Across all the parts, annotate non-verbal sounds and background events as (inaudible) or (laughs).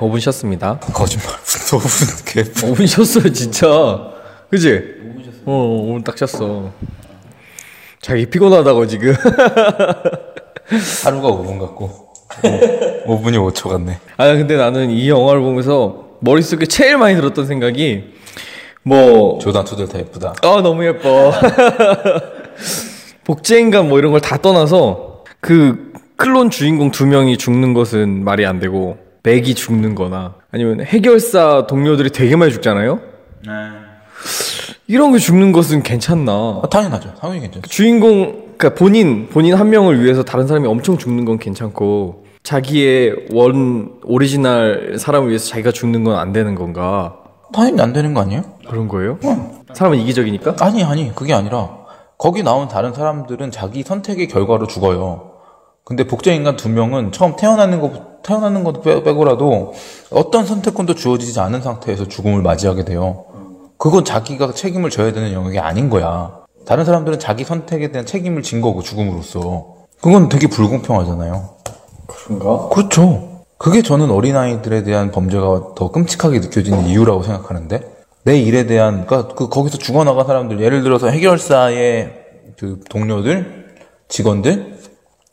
네, 5분 쉬었습니다. 거짓말. 5분 개. 5분 쉬었어요, 진짜. 그지? 5분 쉬었어. 어, 5분 딱 쉬었어. 자기 피곤하다고 지금. (laughs) 하루가 5분 같고 5, 분이 5초 같네. 아, 근데 나는 이 영화를 보면서 머릿속에 제일 많이 들었던 생각이 뭐 조단 투들 다 예쁘다. 아 너무 예뻐. (laughs) 복제인간 뭐 이런 걸 다 떠나서 그 클론 주인공 두 명이 죽는 것은 말이 안 되고 맥이 죽는 거나 아니면 해결사 동료들이 되게 많이 죽잖아요? 이런 게 죽는 것은 괜찮나? 아, 당연하죠. 당연히 괜찮죠. 주인공, 그러니까 본인, 본인 한 명을 위해서 다른 사람이 엄청 죽는 건 괜찮고 자기의 원, 오리지널 사람을 위해서 자기가 죽는 건 안 되는 건가? 당연히 안 되는 거 아니에요? 그런 거예요? 사람은 이기적이니까? 아니 아니 그게 아니라 거기 나온 다른 사람들은 자기 선택의 결과로 죽어요. 근데 복제 인간 두 명은 처음 태어나는 거 태어나는 것도 빼- 빼고라도 어떤 선택권도 주어지지 않은 상태에서 죽음을 맞이하게 돼요. 그건 자기가 책임을 져야 되는 영역이 아닌 거야. 다른 사람들은 자기 선택에 대한 책임을 진 거고 죽음으로써 그건 되게 불공평하잖아요. 그런가? 그렇죠. 그게 저는 어린아이들에 대한 범죄가 더 끔찍하게 느껴지는 이유라고 생각하는데 내 일에 대한 그러니까 그 거기서 죽어나간 사람들 예를 들어서 해결사의 그 동료들 직원들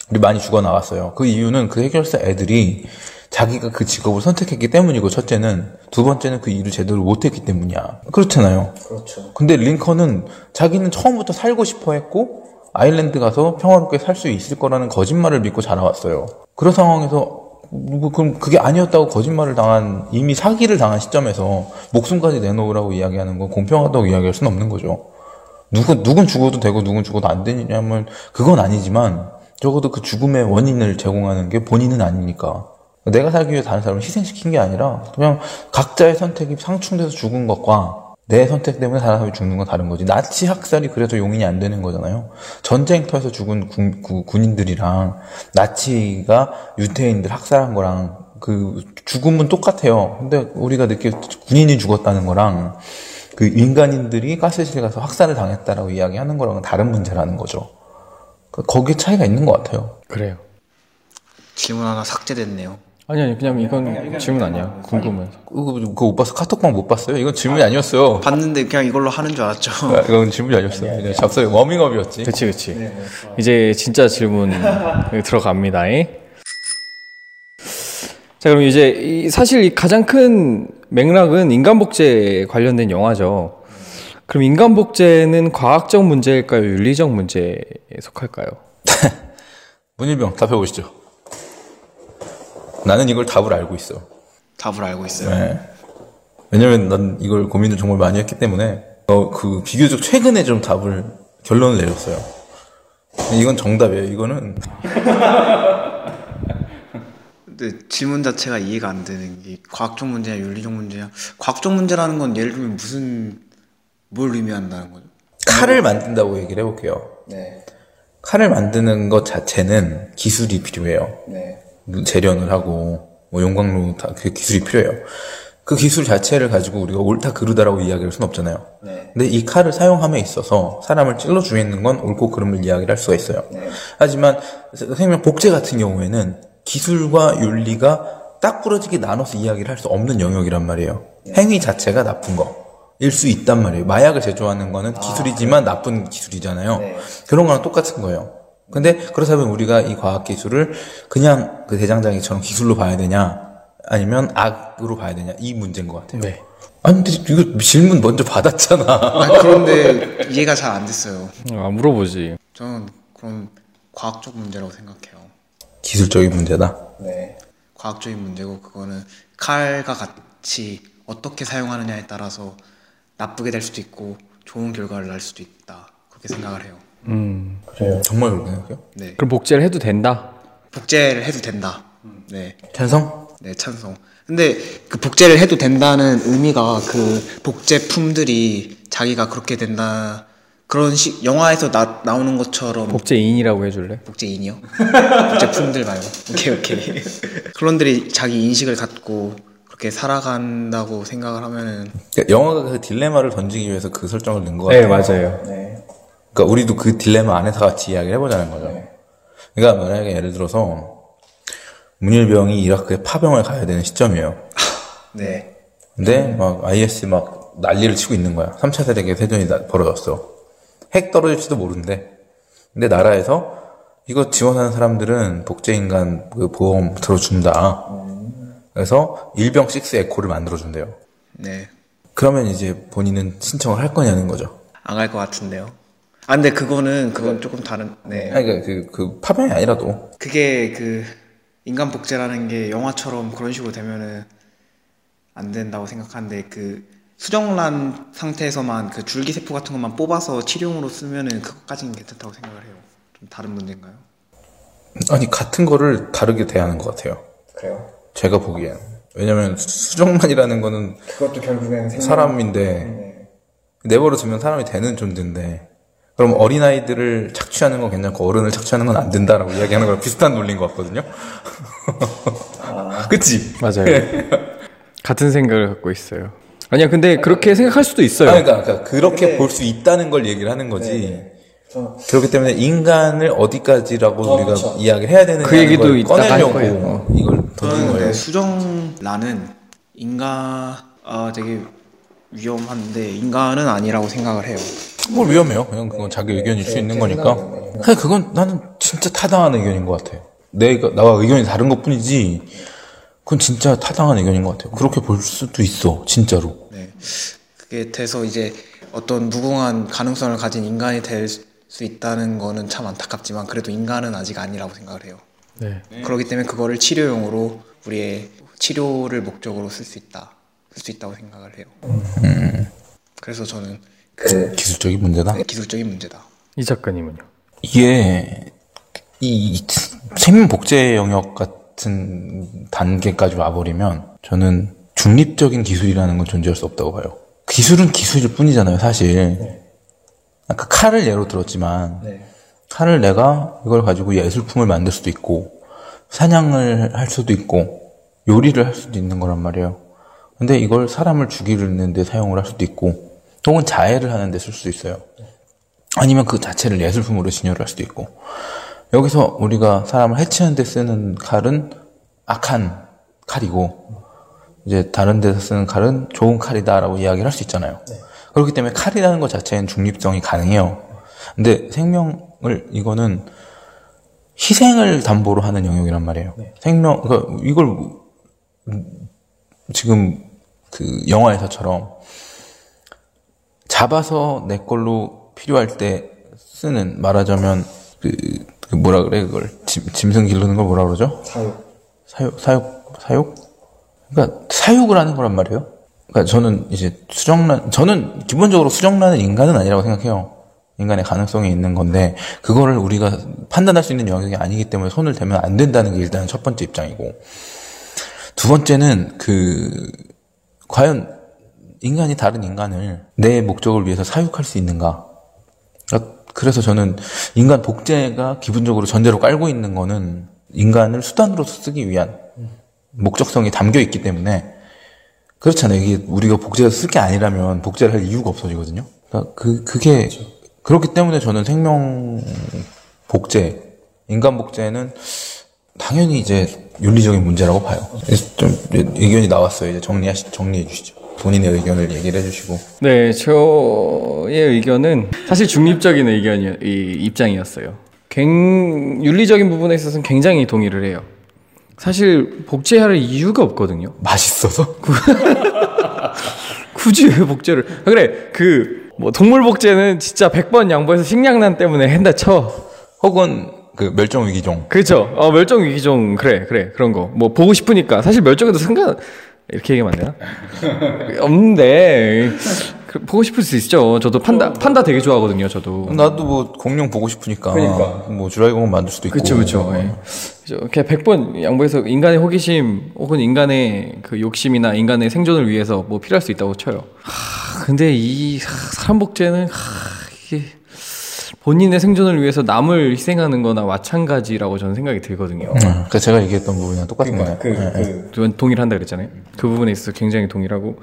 우리 많이 죽어 나갔어요. 그 이유는 그 해결사 애들이 자기가 그 직업을 선택했기 때문이고 첫째는 두 번째는 그 일을 제대로 못했기 때문이야. 그렇잖아요. 그렇죠. 근데 링컨은 자기는 처음부터 살고 싶어 했고 아일랜드 가서 평화롭게 살 수 있을 거라는 거짓말을 믿고 자라왔어요. 그런 상황에서 누구 그럼 그게 아니었다고 거짓말을 당한 이미 사기를 당한 시점에서 목숨까지 내놓으라고 이야기하는 건 공평하다고 이야기할 수는 없는 거죠. 누구 누군 죽어도 되고 누군 죽어도 안 되냐면 그건 아니지만 적어도 그 죽음의 원인을 제공하는 게 본인은 아니니까. 내가 살기 위해 다른 사람을 희생시킨 게 아니라 그냥 각자의 선택이 상충돼서 죽은 것과 내 선택 때문에 다른 사람이 죽는 건 다른 거지. 나치 학살이 그래서 용인이 안 되는 거잖아요. 전쟁터에서 죽은 군, 구- 군인들이랑 나치가 유태인들 학살한 거랑 그 죽음은 똑같아요. 근데 우리가 느낄 군인이 죽었다는 거랑 그 인간인들이 가스실에 가서 학살을 당했다라고 이야기하는 거랑은 다른 문제라는 거죠. 그- 거기에 차이가 있는 것 같아요. 그래요. 질문 하나 삭제됐네요. 아니, 아니, 그냥 이건 질문 아니야. 궁금해서. 그거 그거 못 봤어? 카톡방 못 봤어요? 이건 질문이 아니었어요. 봤는데 그냥 이걸로 하는 줄 알았죠. 아, 이건 질문이 아니었어요. 그냥 잡설 워밍업이었지. 그치, 그치. 이제 진짜 질문 (laughs) 들어갑니다. 잉? 자, 그럼 이제 이 사실 이 가장 큰 맥락은 인간복제 관련된 영화죠. 그럼 인간 복제는 과학적 문제일까요? 윤리적 문제에 속할까요? (laughs) 문일병 답해 보시죠. 나는 이걸 답을 알고 있어. 답을 알고 있어요. 네. 왜냐면 난 이걸 고민을 정말 많이 했기 때문에 어, 그 비교적 최근에 좀 답을 결론을 내렸어요. 이건 정답이에요. 이거는 (laughs) 근데 질문 자체가 이해가 안 되는 게 과학적 문제냐 윤리적 문제냐 과학적 문제라는 건 예를 들면 무슨 뭘 의미한다는 거죠? 칼을 만든다고 얘기를 해볼게요. 네. 칼을 만드는 것 자체는 기술이 필요해요. 네. 재련을 하고 뭐 용광로 다 그 기술이 필요해요. 그 기술 자체를 가지고 우리가 옳다 그르다라고 이야기할 수는 없잖아요. 네. 근데 이 칼을 사용함에 있어서 사람을 찔러 죽이는 건 옳고 그름을 이야기를 할 수가 있어요. 하지만 생명 복제 같은 경우에는 기술과 윤리가 딱 부러지게 나눠서 이야기를 할 수 없는 영역이란 말이에요. 행위 자체가 나쁜 거 일 수 있단 말이에요. 마약을 제조하는 거는 기술이지만 나쁜 기술이잖아요. 그런 거랑 똑같은 거예요. 근데 그렇다면 우리가 이 과학 기술을 그냥 그 대장장이처럼 기술로 봐야 되냐 아니면 악으로 봐야 되냐 이 문제인 것 같아요. 네. 아니 근데 이거 질문 먼저 받았잖아. (laughs) 아, 그런데 이해가 잘 안 됐어요. 아, 물어보지. 저는 그럼 과학적 문제라고 생각해요. 기술적인 문제다. 네. 과학적인 문제고 그거는 칼과 같이 어떻게 사용하느냐에 따라서 나쁘게 될 수도 있고 좋은 결과를 날 수도 있다. 그렇게 생각을 해요. 정말 그렇게 생각해요? 네. 그럼 복제를 해도 된다? 복제를 해도 된다. 네. 찬성? 네, 찬성. 근데 그 복제를 해도 된다는 의미가 그 복제품들이 자기가 그렇게 된다. 그런 식 영화에서 나, 나오는 것처럼 복제인이라고 해줄래? 복제인이요? 복제품들 말고. 오케이, 오케이. (laughs) 클론들이 자기 인식을 갖고 그렇게 살아간다고 생각을 하면은 그러니까 영화가 그 딜레마를 던지기 위해서 그 설정을 넣은 것 네, 같아요. 맞아요. 그러니까 우리도 그 딜레마 안에서 같이 이야기를 해보자는 거죠. 그러니까 만약에 예를 들어서 문일병이 이라크에 파병을 가야 되는 시점이에요. 네. 근데 막 IS 막 난리를 치고 있는 거야. 3차 세계 대전이 나- 벌어졌어. 핵 떨어질지도 모르는데. 근데 나라에서 이거 지원하는 사람들은 복제인간 그 보험 들어준다. 그래서 일병 6 에코를 만들어준대요. 네. 그러면 이제 본인은 신청을 할 거냐는 거죠. 안갈것 같은데요. 아 근데 그거는 그건 조금 다른. 네. 아니, 그러니까 그, 그 파병이 아니라도 그게 그 인간 복제라는 게 영화처럼 그런 식으로 되면은 안 된다고 생각하는데 그 수정란 상태에서만 그 줄기세포 같은 것만 뽑아서 치료용으로 쓰면은 그것까지는 괜찮다고 생각을 해요. 좀 다른 문제인가요? 아니 같은 거를 다르게 대하는 것 같아요. 그래요. 제가 보기엔 왜냐면 수정란이라는 거는 그것도 생명- 사람인데 네. 내버려 두면 사람이 되는 존재인데 그럼 어린아이들을 착취하는 건 괜찮고 어른을 착취하는 건 안 된다라고 이야기하는 거랑 비슷한 논리인 것 같거든요. (laughs) 그치? 맞아요. 같은 생각을 갖고 있어요. 아니야, 근데 그렇게 생각할 수도 있어요. 아, 그러니까, 그러니까 그렇게 볼 수 있다는 걸 얘기를 하는 거지. 그렇기 때문에 인간을 어디까지라고 우리가 이야기를 해야 되는 그 얘기도 꺼내려고 거예요. 이걸 던진 저는 거예요. 근데 수정란은 인간 아 되게 위험한데 인간은 아니라고 생각을 해요. 뭘 위험해요? 그냥 그건 자기 의견일 수 있는 거니까. 사실 그건 나는 진짜 타당한 의견인 것 같아요. 내가 나와 의견이 다른 것 뿐이지. 그건 진짜 타당한 의견인 것 같아요. 그렇게 볼 수도 있어, 진짜로. 네. 그게 돼서 이제 어떤 무궁한 가능성을 가진 인간이 될 수 있다는 거는 참 안타깝지만 그래도 인간은 아직 아니라고 생각을 해요. 네. 그렇기 때문에 그거를 치료용으로 우리의 치료를 목적으로 쓸 수 있다. 쓸 수 있다고 생각을 해요. 그래서 저는 그 기술적인 문제다. 기술적인 문제다. 이 작가님은요? 이게 이, 이 생명 복제 영역 같은 단계까지 와버리면 저는 중립적인 기술이라는 건 존재할 수 없다고 봐요. 기술은 기술일 뿐이잖아요, 사실. 아까 칼을 예로 들었지만 칼을 내가 이걸 가지고 예술품을 만들 수도 있고 사냥을 할 수도 있고 요리를 할 수도 있는 거란 말이에요. 근데 이걸 사람을 죽이는데 사용을 할 수도 있고 혹은 자해를 하는데 쓸수 있어요. 아니면 그 자체를 예술품으로 진열을 할 수도 있고 여기서 우리가 사람을 해치는 데 쓰는 칼은 악한 칼이고 이제 다른 데서 쓰는 칼은 좋은 칼이다라고 이야기를 할 수 있잖아요. 그렇기 때문에 칼이라는 것 자체는 중립성이 가능해요. 근데 생명을 이거는 희생을 담보로 하는 영역이란 말이에요. 생명 그러니까 이걸 음, 지금 그 영화에서처럼 잡아서 내 걸로 필요할 때 쓰는 말하자면 그, 그 뭐라 그래 그걸 짐, 짐승 기르는 걸 뭐라 그러죠? 사육. 사육 사육 사육 그러니까 사육을 하는 거란 말이에요. 그러니까 저는 이제 수정란 저는 기본적으로 수정란은 인간은 아니라고 생각해요. 인간의 가능성이 있는 건데 그거를 우리가 판단할 수 있는 영역이 아니기 때문에 손을 대면 안 된다는 게 일단 첫 번째 입장이고 두 번째는 그 과연 인간이 다른 인간을 내 목적을 위해서 사육할 수 있는가? 그래서 저는 인간 복제가 기본적으로 전제로 깔고 있는 거는 인간을 수단으로 쓰기 위한 목적성이 담겨 있기 때문에 그렇잖아요. 이게 우리가 복제해서 쓸 게 아니라면 복제를 할 이유가 없어지거든요. 그러니까 그 그게 그렇기 때문에 저는 생명 복제, 인간 복제는 당연히 이제 윤리적인 문제라고 봐요. 좀 의견이 나왔어요. 이제 정리하시 정리해 주시죠. 본인의 의견을 얘기를 해주시고. 네, 저의 의견은 사실 중립적인 의견이 이 입장이었어요. 굉 윤리적인 부분에 있어서는 굉장히 동의를 해요. 사실 복제할 이유가 없거든요. 맛있어서? (laughs) 굳이 왜 복제를? 아, 그래 그 뭐 동물 복제는 진짜 100번 양보해서 식량난 때문에 한다 쳐. 혹은 그 멸종 위기종. 그렇죠. 어, 멸종 위기종 그래 그래 그런 거 뭐 보고 싶으니까 사실 멸종에도 상관 이렇게 얘기하면 안 되나? (laughs) 없는데 그, 보고 싶을 수 있죠. 저도 판다 판다 되게 좋아하거든요. 저도. 나도 뭐 공룡 보고 싶으니까. 뭐 주라기공원 만들 수도 있고. 그렇죠, 그렇죠. 예. 그냥 100번 양보해서 인간의 호기심 혹은 인간의 그 욕심이나 인간의 생존을 위해서 뭐 필요할 수 있다고 쳐요. 하, 근데 이 하, 사람 복제는 하, 이게 본인의 생존을 위해서 남을 희생하는 거나 마찬가지라고 저는 생각이 들거든요. 응, 그러니까 제가 얘기했던 부분이랑 똑같은 거예요. 그, 네. 그, 그 동의를 한다 그랬잖아요. 그 부분에 있어서 굉장히 동의하고.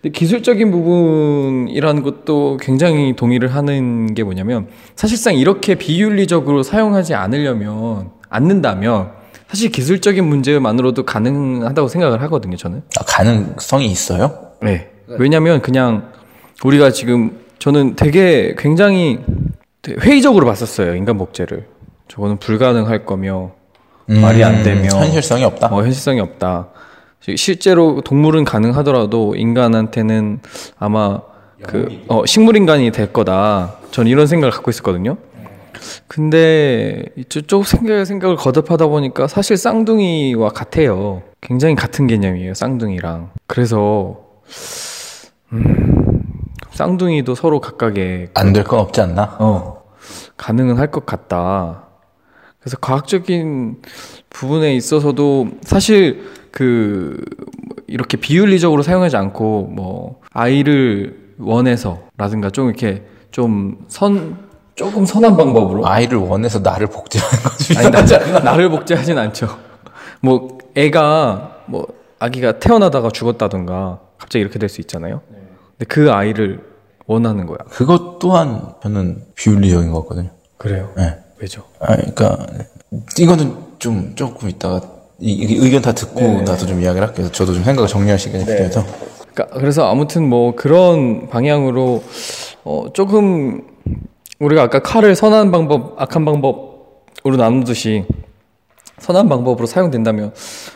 근데 기술적인 부분이라는 것도 굉장히 동의를 하는 게 뭐냐면 사실상 이렇게 비윤리적으로 사용하지 않으려면 않는다면 사실 기술적인 문제만으로도 가능하다고 생각을 하거든요, 저는. 아, 가능성이 있어요? 네. 왜냐면 그냥 우리가 지금 저는 되게 굉장히 회의적으로 봤었어요, 인간 복제를. 저거는 불가능할 거며 말이 안 되며 음, 현실성이 없다. 어, 현실성이 없다. 실제로 동물은 가능하더라도 인간한테는 아마 그 어, 식물 인간이 될 거다. 전 이런 생각을 갖고 있었거든요. 근데 이쪽 생각 생각을 거듭하다 보니까 사실 쌍둥이와 같아요. 굉장히 같은 개념이에요, 쌍둥이랑. 그래서 음, 쌍둥이도 서로 각각의 안 될 건 없지 않나? 어, 가능은 할 것 같다. 그래서 과학적인 부분에 있어서도 사실 그 이렇게 비윤리적으로 사용하지 않고 뭐 아이를 원해서라든가 좀 이렇게 좀 선 조금 선한 방법으로 아이를 원해서 나를 복제하는 거지. 아니 나, (laughs) 나를 복제하진 않죠. 뭐 애가 뭐 아기가 태어나다가 죽었다던가 갑자기 이렇게 될 수 있잖아요. 근데 그 아이를 원하는 거야. 그것 또한 저는 비윤리적인 것 같거든요. 그래요? 네. 왜죠? 아, 그러니까 이거는 좀 조금 이따가 이, 이 의견 다 듣고 나도 좀 이야기를 할게요. 저도 좀 생각을 정리할 시간이 필요해서. 그러니까 그래서 아무튼 뭐 그런 방향으로 어 조금 우리가 아까 칼을 선한 방법, 악한 방법으로 나누듯이 선한 방법으로 사용된다면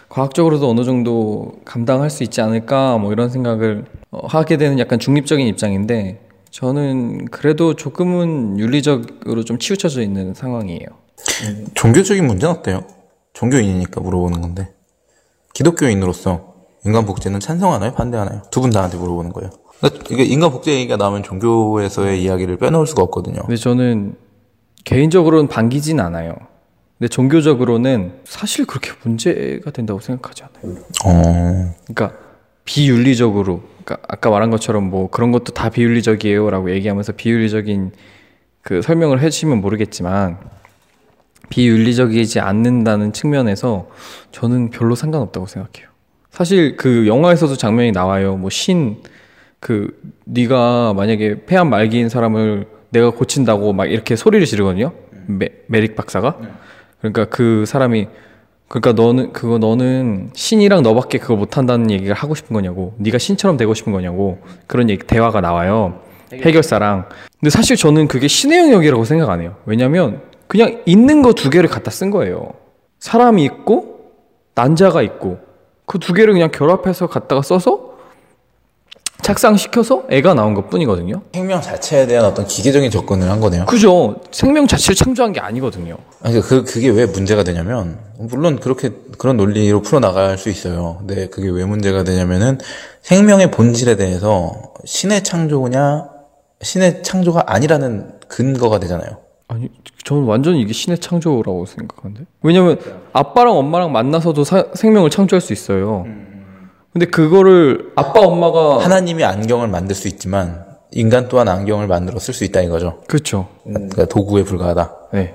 과학적으로도 어느 정도 감당할 수 있지 않을까 뭐 이런 생각을 어, 하게 되는 약간 중립적인 입장인데 저는 그래도 조금은 윤리적으로 좀 치우쳐져 있는 상황이에요. 종교적인 문제는 어때요? 종교인이니까 물어보는 건데. 기독교인으로서 인간 복제는 찬성하나요? 반대하나요? 두 분 다한테 물어보는 거예요. 그러니까 이게 인간 복제 얘기가 나오면 종교에서의 이야기를 빼놓을 수가 없거든요. 근데 저는 개인적으로는 반기진 않아요. 근데 종교적으로는 사실 그렇게 문제가 된다고 생각하지 않아요. 어, 그러니까 비윤리적으로 그러니까 아까 말한 것처럼 뭐 그런 것도 다 비윤리적이에요라고 얘기하면서 비윤리적인 그 설명을 해주시면 모르겠지만 비윤리적이지 않는다는 측면에서 저는 별로 상관없다고 생각해요. 사실 그 영화에서도 장면이 나와요. 뭐 신 그 네가 만약에 폐암 말기인 사람을 내가 고친다고 막 이렇게 소리를 지르거든요. 메, 메릭 박사가. 그러니까 그 사람이 그러니까 너는 그거 너는 신이랑 너밖에 그거 못한다는 얘기를 하고 싶은 거냐고 네가 신처럼 되고 싶은 거냐고 그런 얘기 대화가 나와요. 해결사랑. 근데 사실 저는 그게 신의 영역이라고 생각 안 해요. 왜냐면 그냥 있는 거 두 개를 갖다 쓴 거예요. 사람이 있고 난자가 있고 그 두 개를 그냥 결합해서 갖다가 써서 착상시켜서 애가 나온 것 뿐이거든요 생명 자체에 대한 어떤 기계적인 접근을 한 거네요. 그죠 생명 자체를 창조한 게 아니거든요 아니, 그, 그게 왜 문제가 되냐면, 물론 그렇게, 그런 논리로 풀어나갈 수 있어요. 근데 그게 왜 문제가 되냐면은, 생명의 본질에 대해서 신의 창조냐, 신의 창조가 아니라는 근거가 되잖아요. 아니, 저는 완전히 이게 신의 창조라고 생각하는데. 왜냐면 아빠랑 엄마랑 만나서도 사- 생명을 창조할 수 있어요. 근데 그거를 아빠 엄마가 하나님이 안경을 만들 수 있지만, 인간 또한 안경을 만들어 쓸 수 있다 이거죠. 그렇죠. 그러니까 도구에 불과하다. 네.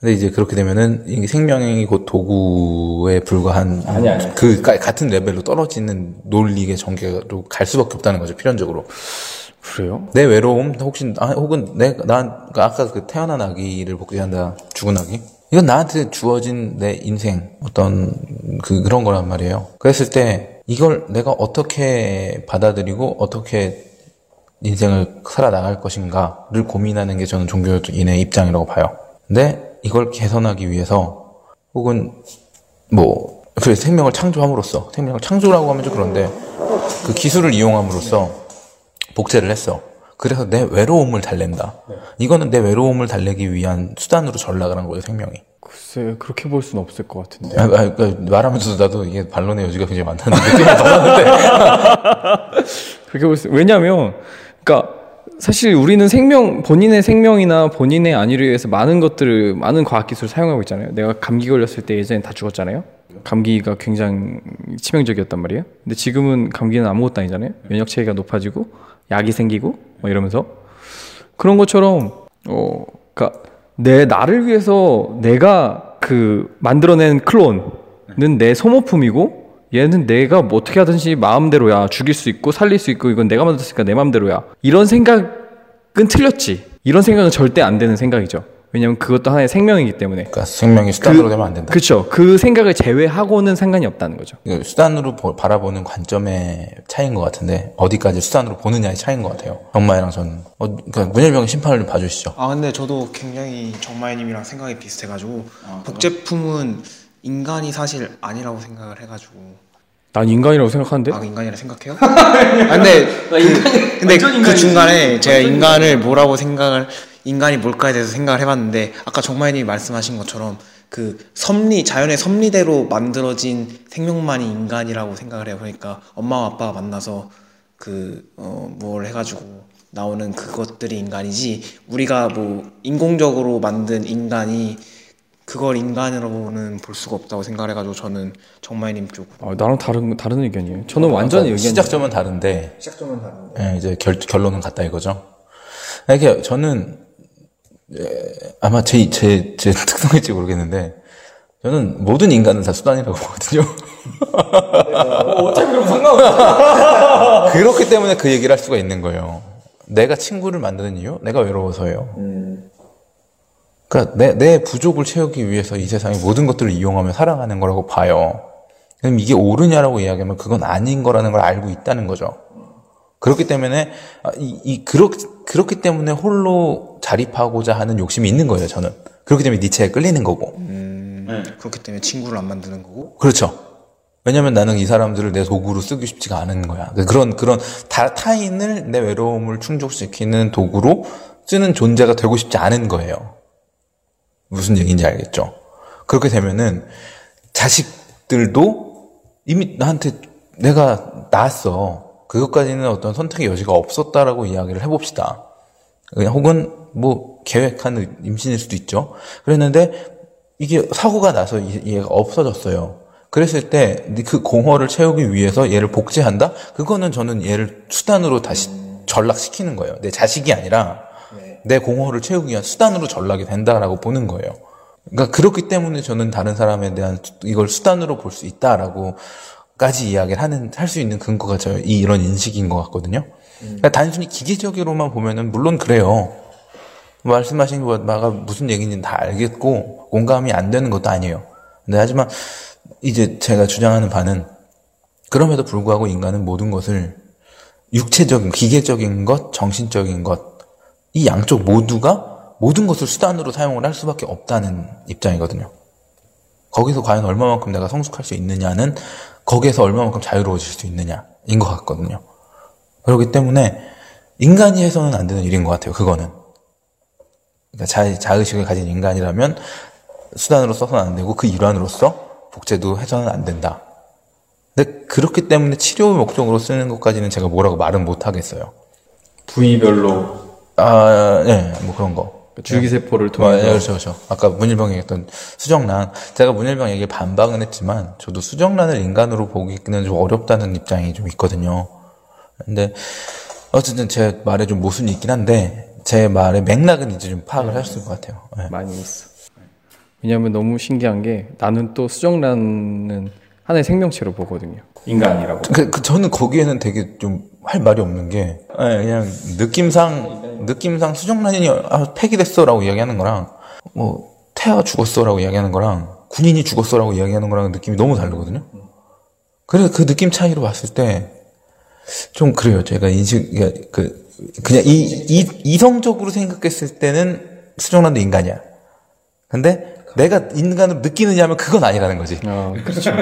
근데 이제 그렇게 되면은 이 생명이 곧 도구에 불과한 아니, 아니. 그 가- 같은 레벨로 떨어지는 논리의 전개로 갈 수밖에 없다는 거죠 필연적으로 그래요? 내 외로움 혹시 아, 혹은 내난 아까 그 태어난 아기를 복제한다 죽은 아기 이건 나한테 주어진 내 인생 어떤 그 그런 거란 말이에요 그랬을 때 이걸 내가 어떻게 받아들이고 어떻게 인생을 살아나갈 것인가를 고민하는 게 저는 종교인의 입장이라고 봐요. 근데 이걸 개선하기 위해서 혹은 뭐 그래 생명을 창조함으로써 생명을 창조라고 하면 좀 그런데 그 기술을 이용함으로써 복제를 했어. 그래서 내 외로움을 달랜다. 이거는 내 외로움을 달래기 위한 수단으로 전락을 한 거예요, 생명이. 글쎄 그렇게 볼 수는 없을 것 같은데. 아, 아, 그 말하면서도 나도 이게 반론의 여지가 굉장히 많다는 느낌이 받았는데. (laughs) 그렇게 볼 수. 왜냐면 그러니까 사실 우리는 생명 본인의 생명이나 본인의 안위를 위해서 많은 것들을 많은 과학 기술을 사용하고 있잖아요. 내가 감기 걸렸을 때 예전에 다 죽었잖아요. 감기가 굉장히 치명적이었단 말이에요. 근데 지금은 감기는 아무것도 아니잖아요. 면역 체계가 높아지고 약이 생기고 뭐 이러면서 그런 것처럼 어 그러니까 내 나를 위해서 내가 그 만들어낸 클론은 내 소모품이고 얘는 내가 뭐 어떻게 하든지 마음대로야. 죽일 수 있고 살릴 수 있고 이건 내가 만들었으니까 내 마음대로야. 이런 생각은 틀렸지. 이런 생각은 절대 안 되는 생각이죠 왜냐면 그것도 하나의 생명이기 때문에. 그러니까 생명이 수단으로 되면 안 된다. 그렇죠. 그 생각을 제외하고는 상관이 없다는 거죠. 그 수단으로 보- 바라보는 관점의 차이인 것 같은데 어디까지 수단으로 보느냐의 차이인 것 같아요. 정마이랑 저는 어, 그러니까 문일병 심판을 좀 봐주시죠. 아 근데 저도 굉장히 정마이님이랑 생각이 비슷해가지고 복제품은 인간이 사실 아니라고 생각을 해가지고 난 인간이라고 생각하는데. 아 인간이라 생각해요? (laughs) 아, 근데 그, 근데 그 중간에 제가 인간을 뭐라고 생각을 인간이 뭘까에 대해서 생각을 해봤는데 아까 정마이님이 말씀하신 것처럼 그 섭리 자연의 섭리대로 만들어진 생명만이 인간이라고 생각을 해요. 그러니까 엄마와 아빠가 만나서 그어뭘 해가지고 나오는 그것들이 인간이지 우리가 뭐 인공적으로 만든 인간이 그걸 인간으로는 볼 수가 없다고 생각을 해가지고 저는 정마이님 쪽 아, 나랑 다른 다른 의견이에요. 저는 완전히 의견이. 시작점은 다른데 시작점은 다른데 예, 이제 결, 결론은 같다 이거죠. 이렇게 저는 예, 아마 제, 제, 제 (laughs) 특성일지 모르겠는데 저는 모든 인간은 다 수단이라고 보거든요. 어차피 그럼 상관없어. (laughs) 그렇기 때문에 그 얘기를 할 수가 있는 거예요. 내가 친구를 만드는 이유? 내가 외로워서예요. 그러니까 내, 내 부족을 채우기 위해서 이 세상의 모든 것들을 이용하며 살아가는 거라고 봐요. 그럼 이게 옳으냐라고 이야기하면 그건 아닌 거라는 걸 알고 있다는 거죠. 그렇기 때문에 아, 이, 이 그렇, 그렇기 때문에 홀로 자립하고자 하는 욕심이 있는 거예요. 저는 그렇기 때문에 니체에 끌리는 거고. 그렇기 때문에 친구를 안 만드는 거고 그렇죠. 왜냐면 나는 이 사람들을 내 도구로 쓰기 쉽지가 않은 거야. 그런, 그런, 다, 타인을 내 외로움을 충족시키는 도구로 쓰는 존재가 되고 싶지 않은 거예요. 무슨 얘기인지 알겠죠? 그렇게 되면은 자식들도 이미 나한테 내가 낳았어. 그것까지는 어떤 선택의 여지가 없었다라고 이야기를 해봅시다. 그냥 혹은 뭐 계획한 임신일 수도 있죠. 그랬는데 이게 사고가 나서 이- 얘가 없어졌어요. 그랬을 때 그 공허를 채우기 위해서 얘를 복제한다? 그거는 저는 얘를 수단으로 다시 전락시키는 거예요. 내 자식이 아니라 내 공허를 채우기 위한 수단으로 전락이 된다라고 보는 거예요. 그러니까 그렇기 때문에 저는 다른 사람에 대한 이걸 수단으로 볼 수 있다라고까지 이야기를 하는 할 수 있는 근거가 저이 이런 인식인 것 같거든요. 그러니까 단순히 기계적으로만 보면은 물론 그래요. 말씀하신 바가 무슨 얘기인지는 다 알겠고 공감이 안 되는 것도 아니에요. 근데 하지만 이제 제가 주장하는 바는 그럼에도 불구하고 인간은 모든 것을 육체적인 기계적인 것, 정신적인 것 이 양쪽 모두가 모든 것을 수단으로 사용을 할 수밖에 없다는 입장이거든요. 거기서 과연 얼마만큼 내가 성숙할 수 있느냐는 거기에서 얼마만큼 자유로워질 수 있느냐인 것 같거든요. 그렇기 때문에 인간이 해서는 안 되는 일인 것 같아요. 그거는. 그러니까 자, 자의식을 가진 인간이라면 수단으로 써서는 안 되고 그 일환으로서 복제도 해서는 안 된다. 근데 그렇기 때문에 치료 목적으로 쓰는 것까지는 제가 뭐라고 말은 못 하겠어요. 부위별로 아, 네, 뭐 그런 거. 줄기세포를 아, 통해서 네, 그렇죠, 그렇죠. 아까 문일병 얘기했던 수정란. 제가 문일병 얘기에 반박은 했지만, 저도 수정란을 인간으로 보기는 좀 어렵다는 입장이 좀 있거든요. 근데, 어쨌든 제 말에 좀 모순이 있긴 한데, 제 말의 맥락은 이제 좀 파악을 할수 있을 것 같아요. 네. 많이 있어. 왜냐하면 너무 신기한 게 나는 또 수정란은 하나의 생명체로 보거든요. 인간이라고. 그, 그 저는 거기에는 되게 좀 할 말이 없는 게, 예, 그냥 느낌상, 느낌상 수정란이 아, 폐기됐어라고 이야기하는 거랑, 뭐, 태아 죽었어라고 이야기하는 거랑, 군인이 죽었어라고 이야기하는 거랑 느낌이 너무 다르거든요. 그래서 그 느낌 차이로 봤을 때, 좀 그래요. 제가 인식, 그러니까 그, 그냥 이, 이, 이성적으로 생각했을 때는 수정란도 인간이야. 근데 내가 인간으로 느끼느냐 하면 그건 아니라는 거지. 아, 그렇죠.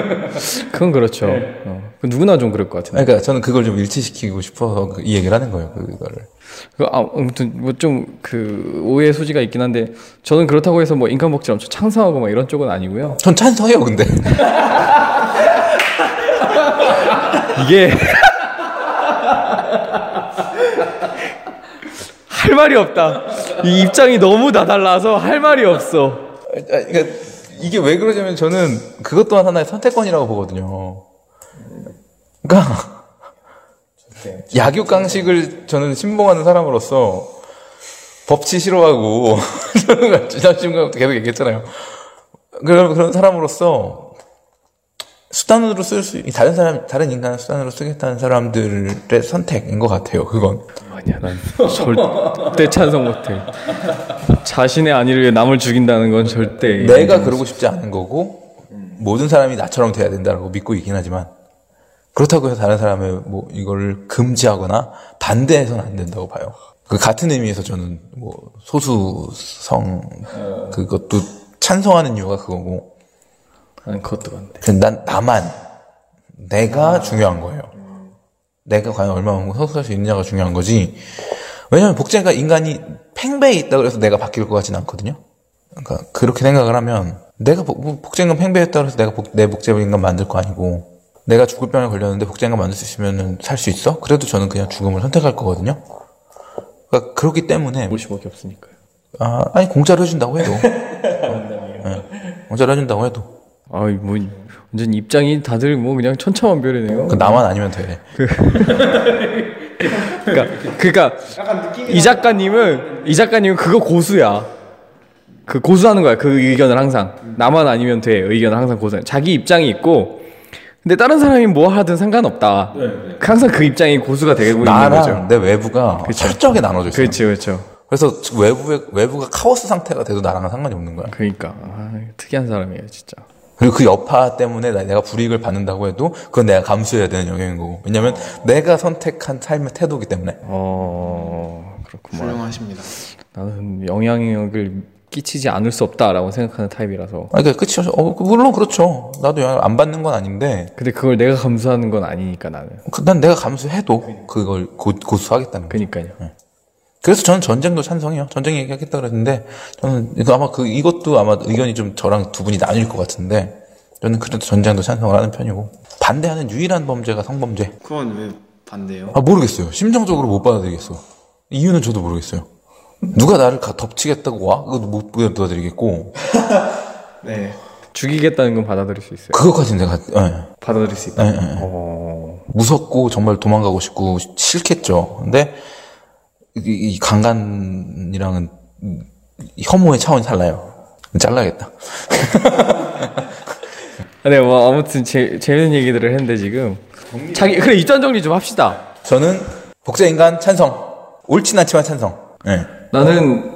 그건 그렇죠. 어, 그 누구나 좀 그럴 것 같은데. 그러니까 저는 그걸 좀 일치시키고 싶어서 그- 이 얘기를 하는 거예요. 그거를. 그, 아, 아무튼 뭐 좀 그 오해 소지가 있긴 한데 저는 그렇다고 해서 뭐 인간 복제를 엄청 찬성하고 막 이런 쪽은 아니고요. 전 찬성해요, 근데. 이게 할 말이 없다. 이 입장이 너무 다 달라서 할 말이 없어. 아, 그러니까 이게 왜 그러냐면 저는 그것 또한 하나의 선택권이라고 보거든요. 그러니까 약육 강식을 저는 신봉하는 사람으로서 법치 싫어하고 저는 지난 시간부터 계속 얘기했잖아요. 그런 그런 사람으로서 수단으로 쓸 수, 다른 사람, 다른 인간을 수단으로 쓰겠다는 사람들의 선택인 것 같아요, 그건. 아니야, 난 절대 찬성 못해. 자신의 안위를 위해 남을 죽인다는 건 절대. 내가 그러고 싶지 않은 거고, 모든 사람이 나처럼 돼야 된다고 믿고 있긴 하지만, 그렇다고 해서 다른 사람의 뭐, 이걸 금지하거나 반대해서는 안 된다고 봐요. 그 같은 의미에서 저는 뭐, 소수성, 그것도 찬성하는 이유가 그거고, 난 그것도 안 돼. 그난 나만 내가 중요한 거예요. 내가 과연 얼마만큼 성숙할 수 있느냐가 중요한 거지. 왜냐면 복제가 인간이 팽배에 있다 그래서 내가 바뀔 것 같지는 않거든요. 그러니까 그렇게 생각을 하면 내가 복- 뭐 복제인간 팽배했다 그래서 내가 복- 내 복제인간 만들 거 아니고 내가 죽을 병에 걸렸는데 복제인간 만들 수 있으면 살 수 있어? 그래도 저는 그냥 죽음을 선택할 거거든요. 그러니까 그렇기 때문에 올 수밖에 없으니까요. 아, 아니 공짜로 해준다고 해도 (laughs) 네, 공짜로 해준다고 해도 아이, 뭐, 완전 입장이 다들 뭐 그냥 천차만별이네요. 그 나만 아니면 돼. 그러니까, 그러니까 이 작가님은 이 작가님은 그거 고수야. 그 고수하는 거야. 그 의견을 항상 나만 아니면 돼. 의견을 항상 고수. 자기 입장이 있고, 근데 다른 사람이 뭐 하든 상관없다. 항상 그 입장이 고수가 되고 있는 나랑 거죠. 내 외부가 철저하게 나눠져 있어. 요 그렇죠, 그렇죠. 그래서 외부의 외부가 카오스 상태가 돼도 나랑은 상관이 없는 거야. 그러니까 아, 특이한 사람이에요, 진짜. 그리고 그 여파 때문에 나- 내가 불이익을 받는다고 해도 그건 내가 감수해야 되는 영역인 거고. 왜냐면 내가 선택한 삶의 태도기 때문에. 어, 그렇구만. 훌륭하십니다. 나는 영향력을 끼치지 않을 수 없다라고 생각하는 타입이라서. 아, 그러니까 끝이 어, 물론 그렇죠. 나도 영향 안 받는 건 아닌데, 근데 그걸 내가 감수하는 건 아니니까 나는. 그- 난 내가 감수해도 그걸 고, 고수하겠다는 거죠. 그니까요. 그래서 저는 전쟁도 찬성해요. 전쟁 얘기하겠다 그랬는데 저는 이거 아마 그 이것도 아마 의견이 좀 저랑 두 분이 나뉠 것 같은데 저는 그래도 전쟁도 찬성을 하는 편이고 반대하는 유일한 범죄가 성범죄. 그건 왜 반대요? 아 모르겠어요. 심정적으로 못 받아들이겠어. 이유는 저도 모르겠어요. 누가 나를 가- 덮치겠다고 와? 그것도 못 받아들이겠고 (laughs) 네. 죽이겠다는 건 받아들일 수 있어요. 그것까지는 내가 예. 받아들일 수 있다. 예. 어, 무섭고 정말 도망가고 싶고 싫겠죠. 근데 이, 이 강간이랑은 이 혐오의 차원이 달라요. 잘라야겠다. (laughs) 네, 뭐 아무튼 재, 재밌는 얘기들을 했는데 지금 자기 그래 입장 정리 좀 합시다. 저는 복제 인간 찬성. 옳진 않지만 찬성. 예. 나는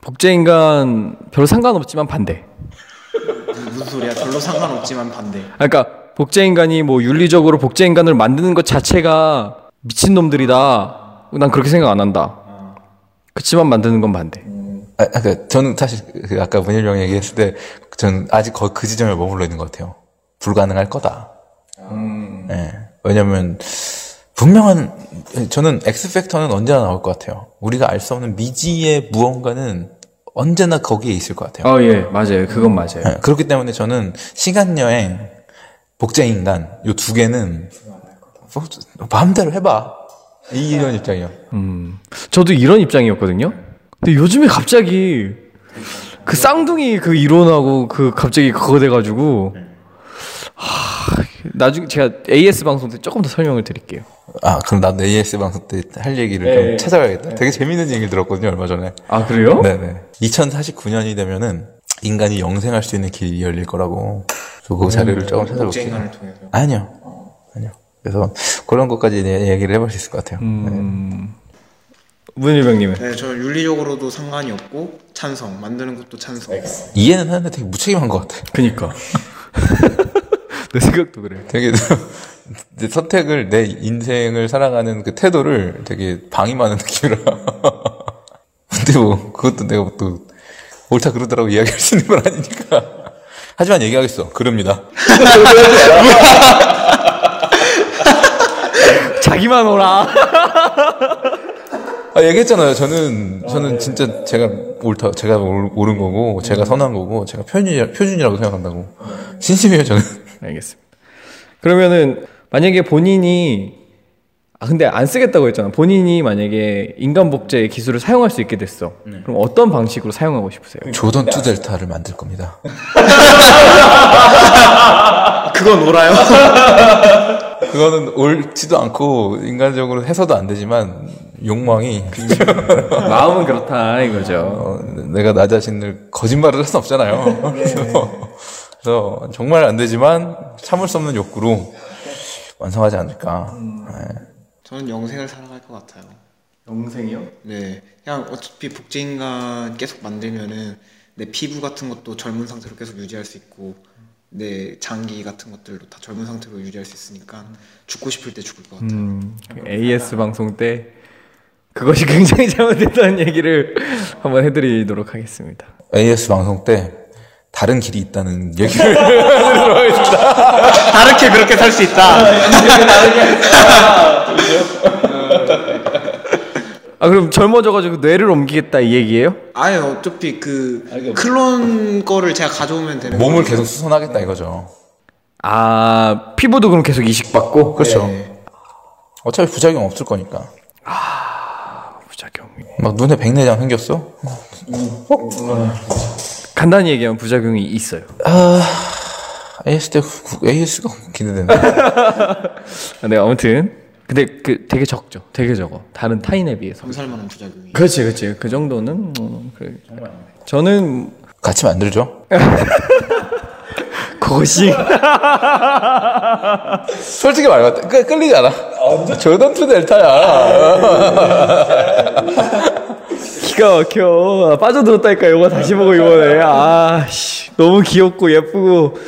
복제 인간 별로 상관없지만 반대. 무슨 소리야? 별로 상관없지만 반대. 아, 그러니까 복제 인간이 뭐 윤리적으로 복제 인간을 만드는 것 자체가 미친 놈들이다. 난 그렇게 생각 안 한다. 그치만 만드는 건 반대. 아, 아, 그, 저는 사실 그 아까 문일병 얘기했을 때 저는 아직 거의 그 지점에 머물러 있는 것 같아요. 불가능할 거다. 예. 왜냐면 분명한 저는 X 팩터는 언제나 나올 것 같아요. 우리가 알 수 없는 미지의 무언가는 언제나 거기에 있을 것 같아요. 어, 예, 맞아요. 그건 맞아요. 예, 그렇기 때문에 저는 시간 여행, 복제 인간 요 두 개는 뭐, 마음대로 해봐. 이- 이런 입장이요. 저도 이런 입장이었거든요. 근데 요즘에 갑자기 그 쌍둥이 그 이론하고 그 갑자기 그거 돼가지고 하, 나중에 제가 AS 방송 때 조금 더 설명을 드릴게요. 아 그럼 나도 AS 방송 때 할 얘기를 네. 좀 찾아가야겠다. 되게 재밌는 얘기를 들었거든요 얼마 전에. 아 그래요? 네네. 2049년이 되면은 인간이 영생할 수 있는 길이 열릴 거라고. 그래서 그 자료를 조금 복제 찾아볼게요. 아니요. 그래서 그런 것까지 내- 얘기를 해볼 수 있을 것 같아요. 문일병님은 네, 저 윤리적으로도 상관이 없고 찬성. 만드는 것도 찬성. 이해는 하는데 되게 무책임한 것 같아. 그니까 (laughs) 내 생각도 그래. 되게 내 선택을 내 인생을 살아가는 그 태도를 되게 방임하는 느낌이라. (laughs) 근데 뭐 그것도 내가 또 옳다 그러더라고 이야기할 수 있는 건 아니니까. 하지만 얘기하겠어. 그럽니다. (laughs) 자기만 옳아. 아, 얘기했잖아요. 저는 저는 진짜 제가 옳다, 제가 옳- 옳은 거고, 제가 선한 거고, 제가 표준이, 표준이라고 생각한다고. 진심이에요, 저는. 알겠습니다. 그러면은 만약에 본인이 아 근데 안 쓰겠다고 했잖아. 본인이 만약에 인간 복제 기술을 사용할 수 있게 됐어. 그럼 어떤 방식으로 사용하고 싶으세요? 조던 투 델타를 만들 겁니다. (laughs) 그건 놀아요? (laughs) 그거는 옳지도 않고 인간적으로 해서도 안 되지만 욕망이 (laughs) 마음은 그렇다 이거죠. 어, 내가 나 자신을 거짓말을 할 수 없잖아요. 그래서 그래서 정말 안 되지만 참을 수 없는 욕구로 완성하지 않을까. 네. 저는 영생을 살아갈 것 같아요. 영생이요? 네, 그냥 어차피 복제인간 계속 만들면은 내 피부 같은 것도 젊은 상태로 계속 유지할 수 있고 내 장기 같은 것들도 다 젊은 상태로 유지할 수 있으니까 죽고 싶을 때 죽을 것 같아요. 음, AS 방송 때 그것이 굉장히 (laughs) 잘못됐다는 얘기를 한번 해드리도록 하겠습니다. AS 방송 때 다른 길이 있다는 얘기를 (laughs) 다르게 그렇게 살 수 있다. (laughs) (laughs) 아 그럼 젊어져가지고 뇌를 옮기겠다 이 얘기예요? 아예 어차피 그 클론 거를 제가 가져오면 되는 몸을 거니까. 계속 수선하겠다 이거죠. 아 피부도 그럼 계속 이식받고? 그렇죠. 네. 어차피 부작용 없을 거니까. 부작용이 막 눈에 백내장 생겼어? 간단히 얘기하면 부작용이 있어요. AS 때 구- AS가 기대된다. (laughs) 네 아무튼 근데 그 되게 적죠. 되게 적어. 다른 타인에 비해서. 검살 만한 부작용이. 그렇지 그렇지 그 정도는 음, 그래. 저는 같이 만들죠. (laughs) 그것이 (laughs) 솔직히 말해 끌, 끌리지 않아. 조던 투 델타야. (laughs) 기가 막혀 아, 빠져들었다니까 이거 다시 보고 이번에 아 씨 너무 귀엽고 예쁘고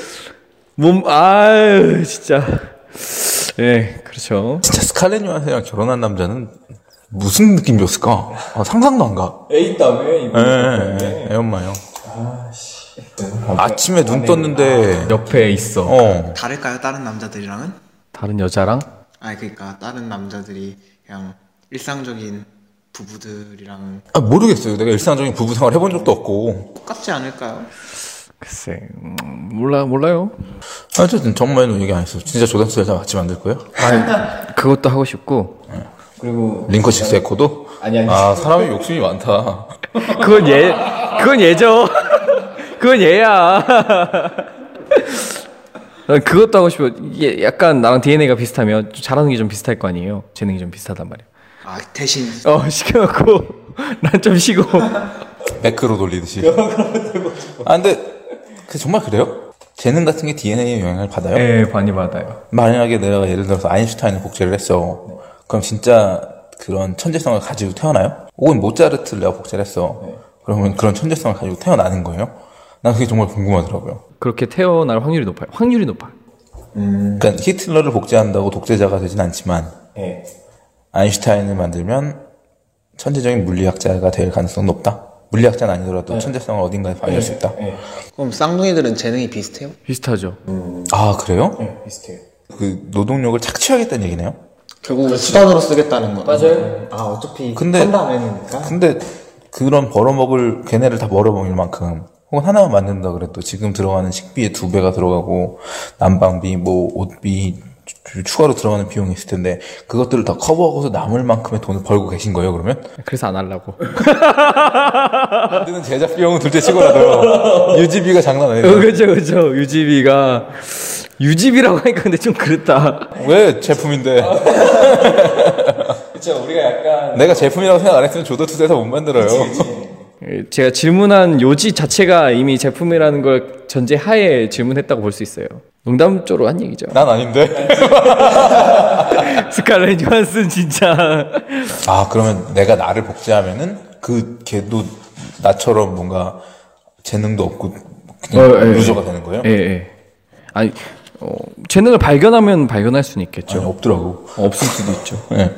몸 아유 진짜 예 그렇죠 진짜 스칼렛 요한슨이랑 결혼한 남자는 무슨 느낌이었을까 아, 상상도 안 가. 에이 다음에 예, 예, 애 엄마요. 아침에 눈 떴는데, 옆에 있어 어, 다를까요? 다른 남자들이랑은? 다른 여자랑 아니 그러니까 다른 남자들이 그냥 일상적인 부부들이랑 아, 모르겠어요. 내가 일상적인 부부 생활 해본 적도 없고. 똑같지 않을까요? 글쎄 음, 몰라 몰라요 어쨌든 정말로 얘기 안 했어. 진짜 조던 투 델타 같이 만들 거예요? 아 그것도 하고 싶고 그리고 링컨 식스 에코도? 아니, 아니. 아, 사람이 욕심이 많다. 그건 얘 그건 얘죠 그건 얘야 난 그것도 하고 싶어 이게 약간 나랑 DNA가 비슷하면 좀 잘하는 게 좀 비슷할 거 아니에요 재능이 좀 비슷하단 말이야 아 대신 어 시켜놓고 (laughs) 난 좀 쉬고 매크로 돌리듯이. 아, 근데, 그 정말 그래요? 재능 같은 게 DNA에 영향을 받아요? 예 많이 받아요 만약에 내가 예를 들어서 아인슈타인을 복제를 했어. 그럼 진짜 그런 천재성을 가지고 태어나요? 혹은 모차르트를 내가 복제를 했어. 그러면 그런 천재성을 가지고 태어나는 거예요? 난 그게 정말 궁금하더라고요. 그렇게 태어날 확률이 높아요 확률이 높아요 그러니까 히틀러를 복제한다고 독재자가 되진 않지만 아인슈타인을 만들면 천재적인 물리학자가 될 가능성은 높다. 물리학자는 아니더라도 천재성을 어딘가에 발휘할 수 있다. 그럼 쌍둥이들은 재능이 비슷해요? 비슷하죠 아 그래요? 네 비슷해요 그 노동력을 착취하겠다는 얘기네요. 결국 수단으로 쓰겠다는 거 맞아요. 아 어차피 근데- 한다면이니까 근데 그런 벌어먹을 걔네를 다 벌어먹을 만큼 혹은 하나만 만든다 그래도 지금 들어가는 식비의 두 배가 들어가고 난방비 뭐 옷비 추- 추가로 들어가는 비용이 있을 텐데 그것들을 다 커버하고서 남을 만큼의 돈을 벌고 계신 거예요 그러면? 그래서 안 하려고. (laughs) 만드는 제작 비용은 둘째 치고라도. 유지비가 장난 어, 아니에요. 그죠 그죠. 유지비가. 유지비라고 하니까 근데 좀 그렇다. 왜 제품인데? 그쵸 우리가 약간 내가 제품이라고 생각 안 했으면 조도투에서 못 만들어요. 예, 제가 질문한 요지 자체가 이미 제품이라는 걸 전제하에 질문했다고 볼 수 있어요. 농담조로 한 얘기죠. 난 아닌데 (laughs) 스칼렛 요한슨 진짜 아 그러면 내가 나를 복제하면은 그 걔도 나처럼 뭔가 재능도 없고 그냥 어, 예, 루저가 되는 거예요? 예, 예. 아니 어, 재능을 발견하면 발견할 수는 있겠죠. 아니, 없더라고. 없을 수도 있죠. (laughs) 예.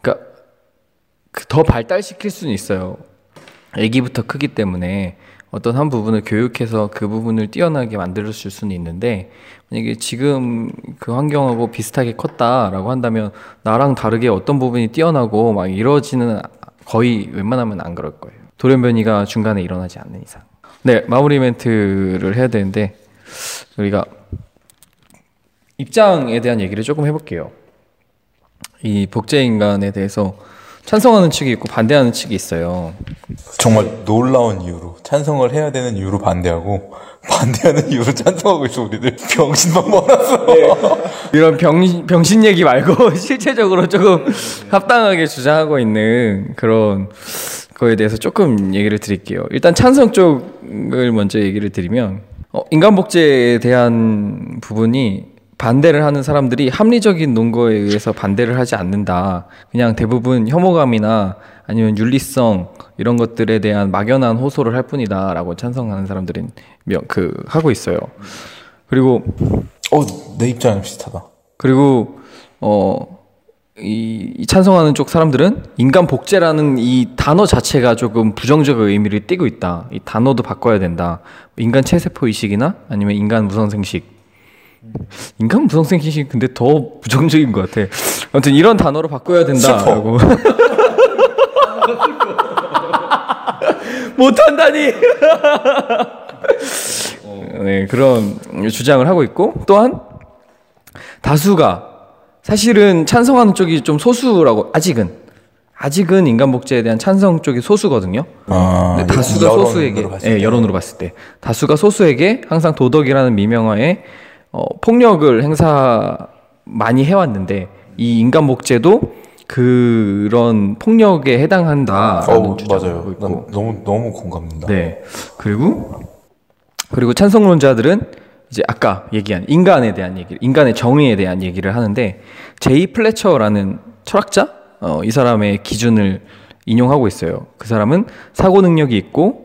그러니까 그더 발달시킬 수는 있어요. 아기부터 크기 때문에 어떤 한 부분을 교육해서 그 부분을 뛰어나게 만들어줄 수는 있는데 만약에 지금 그 환경하고 비슷하게 컸다라고 한다면 나랑 다르게 어떤 부분이 뛰어나고 막 이러지는 거의 웬만하면 안 그럴 거예요. 돌연변이가 중간에 일어나지 않는 이상. 네 마무리 멘트를 해야 되는데 우리가 입장에 대한 얘기를 조금 해볼게요. 이 복제 인간에 대해서 찬성하는 측이 있고 반대하는 측이 있어요. 정말 놀라운 이유로 찬성을 해야 되는 이유로 반대하고 반대하는 이유로 찬성하고 있어 우리들 병신만 몰았어. 이런 병, 병신 얘기 말고 (laughs) 실제적으로 조금 합당하게 주장하고 있는 그런 그거에 대해서 조금 얘기를 드릴게요. 일단 찬성 쪽을 먼저 얘기를 드리면 어, 인간 복제에 대한 부분이 반대를 하는 사람들이 합리적인 논거에 의해서 반대를 하지 않는다. 그냥 대부분 혐오감이나 아니면 윤리성 이런 것들에 대한 막연한 호소를 할 뿐이다라고 찬성하는 사람들은 명- 그 하고 있어요. 그리고 어, 내 입장이 비슷하다. 그리고 어. 이, 이 찬성하는 쪽 사람들은 인간 복제라는 이 단어 자체가 조금 부정적 의미를 띠고 있다. 이 단어도 바꿔야 된다. 인간 체세포 이식이나 아니면 인간 무성생식. 인간 무성생식이 근데 더 부정적인 것 같아. 아무튼 이런 단어로 바꿔야 된다라고. (laughs) 못한다니. (laughs) 네 그런 주장을 하고 있고 또한 다수가 사실은 찬성하는 쪽이 좀 소수라고 아직은 아직은 인간 복제에 대한 찬성 쪽이 소수거든요. 아, 근데 다수가 여론으로 소수에게 예, 때. 여론으로 봤을 때 다수가 소수에게 항상 도덕이라는 미명하에 어, 폭력을 행사 많이 해왔는데 이 인간 복제도 그런 폭력에 해당한다. 어우, 맞아요. 난 너무 너무 공감된다. 네. 그리고 그리고 찬성론자들은 이제 아까 얘기한 인간에 대한 얘기, 인간의 정의에 대한 얘기를 하는데 제이 플래처라는 철학자, 어, 이 사람의 기준을 인용하고 있어요. 그 사람은 사고 능력이 있고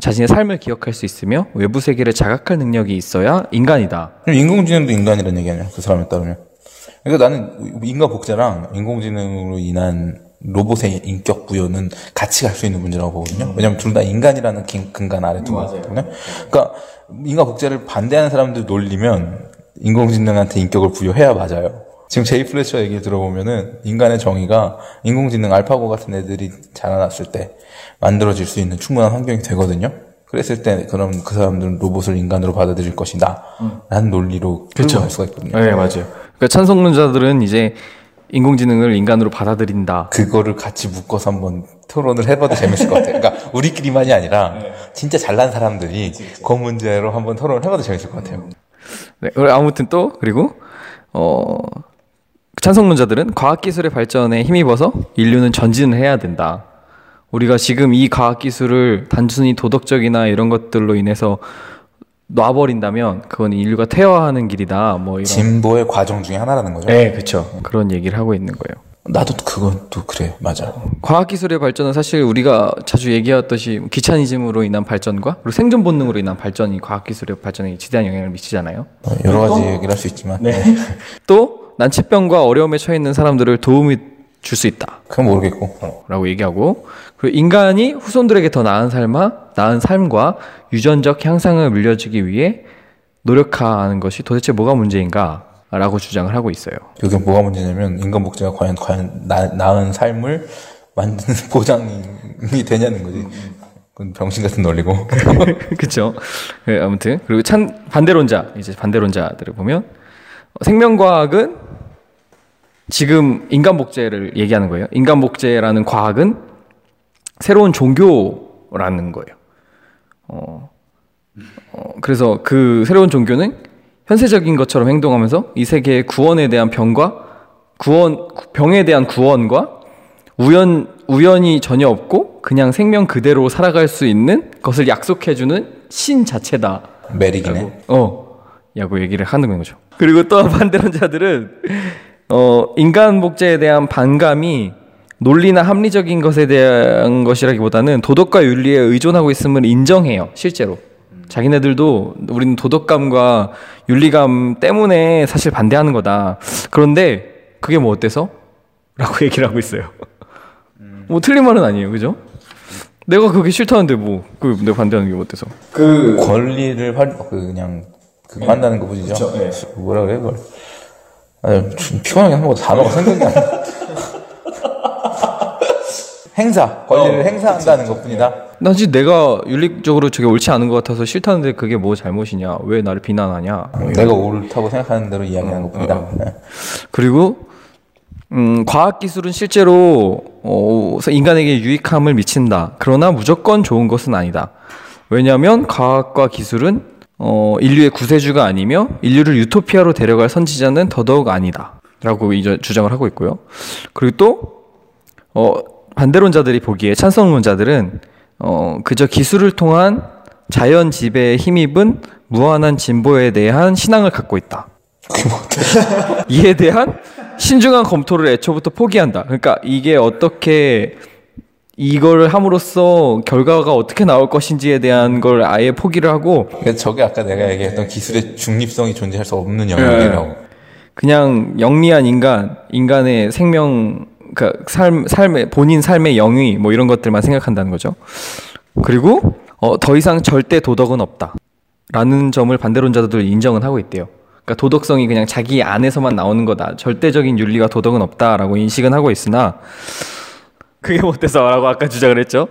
자신의 삶을 기억할 수 있으며 외부 세계를 자각할 능력이 있어야 인간이다. 그럼 인공지능도 인간이라는 얘기 아니야? 그 사람에 따르면. 그러니까 나는 인간 복제랑 인공지능으로 인한 로봇의 인격 부여는 같이 갈 수 있는 문제라고 보거든요. 왜냐면 둘 다 인간이라는 긴- 근간 아래 두고 있기 때문에. 그러니까 인간 복제를 반대하는 사람들 놀리면 인공지능한테 인격을 부여해야 맞아요. 지금 제이 플래처 얘기 들어보면은 인간의 정의가 인공지능 알파고 같은 애들이 자라났을 때 만들어질 수 있는 충분한 환경이 되거든요. 그랬을 때 그럼 그 사람들은 로봇을 인간으로 받아들일 것이다. 라는 논리로 끌고 갈 수가 있거든요. 네, 맞아요. 그러니까 찬성론자들은 이제 인공지능을 인간으로 받아들인다. 그거를 같이 묶어서 한번 토론을 해봐도 재밌을 것 같아요. 그러니까 우리끼리만이 아니라 진짜 잘난 사람들이 그 문제로 한번 토론을 해봐도 재밌을 것 같아요. 네, 아무튼 또 그리고 어 찬성론자들은 과학기술의 발전에 힘입어서 인류는 전진을 해야 된다. 우리가 지금 이 과학기술을 단순히 도덕적이나 이런 것들로 인해서 놔버린다면 그건 인류가 퇴화하는 길이다. 뭐 이런. 진보의 과정 중에 하나라는 거죠. 네, 그렇죠. 그런 얘기를 하고 있는 거예요. 나도 그건 또 그래. 맞아. 과학 기술의 발전은 사실 우리가 자주 얘기했듯이 기차니즘으로 인한 발전과 그리고 생존 본능으로 인한 발전이 과학 기술의 발전에 지대한 영향을 미치잖아요. 어, 여러 가지 얘기를 할 수 있지만 또 난치병과 어려움에 처해 있는 사람들을 도움이 줄 수 있다. 그건 모르겠고 라고 얘기하고 그리고 인간이 후손들에게 더 나은 삶과 나은 삶과 유전적 향상을 물려주기 위해 노력하는 것이 도대체 뭐가 문제인가? 라고 주장을 하고 있어요. 그게 뭐가 문제냐면 인간 복제가 과연 과연 나, 나은 삶을 만드는 (laughs) 보장이 되냐는 거지. 그건 병신 같은 논리고. (laughs) 그쵸? 네, 아무튼 그리고 찬 반대론자 이제 반대론자들을 보면 어, 생명과학은 지금 인간 복제를 얘기하는 거예요. 인간 복제라는 과학은 새로운 종교라는 거예요. 어, 어, 그래서 그 새로운 종교는 현세적인 것처럼 행동하면서 이 세계의 구원에 대한 병과 구원 병에 대한 구원과 우연 우연이 전혀 없고 그냥 생명 그대로 살아갈 수 있는 것을 약속해 주는 신 자체다. 메릭이네. 어, 야구 얘기를 하는 거죠. 그리고 또 반대론자들은 어, 인간 복제에 대한 반감이 논리나 합리적인 것에 대한 것이라기보다는 도덕과 윤리에 의존하고 있음을 인정해요. 실제로. 자기네들도 우리는 도덕감과 윤리감 때문에 사실 반대하는 거다. 그런데 그게 뭐 어때서? 라고 (laughs) 얘기를 하고 있어요. 뭐 틀린 말은 아니에요. 그죠? 내가 그게 싫다는데 뭐, 그 내가 반대하는 게뭐 어때서? 그 권리를 활, 그 그냥 그거 한다는 거 보시죠. 뭐라 그래 그걸. 아, 좀 피곤하게 한거 단어가 생각이 안 나. 행사 권리를 행사한다는 것뿐이다. 난 사실 내가 윤리적으로 저게 옳지 않은 것 같아서 싫다는데 그게 뭐 잘못이냐? 왜 나를 비난하냐? 뭐 내가 옳다고 생각하는 대로 이야기하는 것뿐이다. 네. 그리고 음, 과학 기술은 실제로 어, 인간에게 유익함을 미친다. 그러나 무조건 좋은 것은 아니다. 왜냐하면 과학과 기술은 어, 인류의 구세주가 아니며 인류를 유토피아로 데려갈 선지자는 더더욱 아니다. 라고 이제 주장을 하고 있고요. 그리고 또 어, 반대론자들이 보기에 찬성론자들은 어, 그저 기술을 통한 자연 지배에 힘입은 무한한 진보에 대한 신앙을 갖고 있다. (laughs) 이에 대한 신중한 검토를 애초부터 포기한다. 그러니까 이게 어떻게 이걸 함으로써 결과가 어떻게 나올 것인지에 대한 걸 아예 포기를 하고 그래서 저게 아까 내가 얘기했던 기술의 중립성이 존재할 수 없는 영역이라고. 그냥 영리한 인간, 인간의 생명, 그 삶, 삶의 본인 삶의 영위 뭐 이런 것들만 생각한다는 거죠. 그리고 어, 더 이상 절대 도덕은 없다. 라는 점을 반대론자들 인정은 하고 있대요. 그러니까 도덕성이 그냥 자기 안에서만 나오는 거다. 절대적인 윤리와 도덕은 없다라고 인식은 하고 있으나 그게 못돼서라고 아까 주장을 했죠.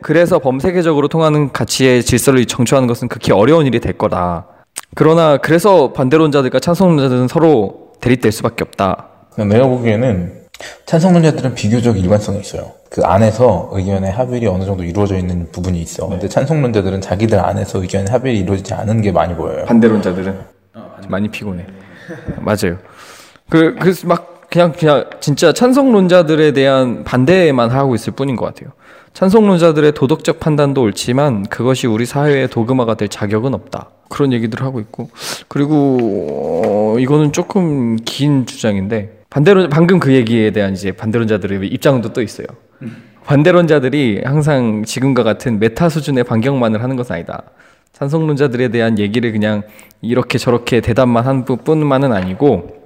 그래서 범세계적으로 통하는 가치의 질서를 정초하는 것은 극히 어려운 일이 될 거다. 그러나 그래서 반대론자들과 찬성론자들은 서로 대립될 수밖에 없다. 내가 보기에는 찬성론자들은 비교적 일관성이 있어요. 그 안에서 의견의 합일이 어느 정도 이루어져 있는 부분이 있어. 근데 찬성론자들은 자기들 안에서 의견의 합일이 이루어지지 않은 게 많이 보여요. 반대론자들은 많이 피곤해. 맞아요. 그 그래서 막 그냥 그냥 진짜 찬성론자들에 대한 반대만 하고 있을 뿐인 것 같아요. 찬성론자들의 도덕적 판단도 옳지만 그것이 우리 사회의 도그마가 될 자격은 없다. 그런 얘기들을 하고 있고 그리고 어, 이거는 조금 긴 주장인데 반대론 방금 그 얘기에 대한 이제 반대론자들의 입장도 또 있어요. 반대론자들이 항상 지금과 같은 메타 수준의 반격만을 하는 것은 아니다. 찬성론자들에 대한 얘기를 그냥 이렇게 저렇게 대답만 한 뿐만은 아니고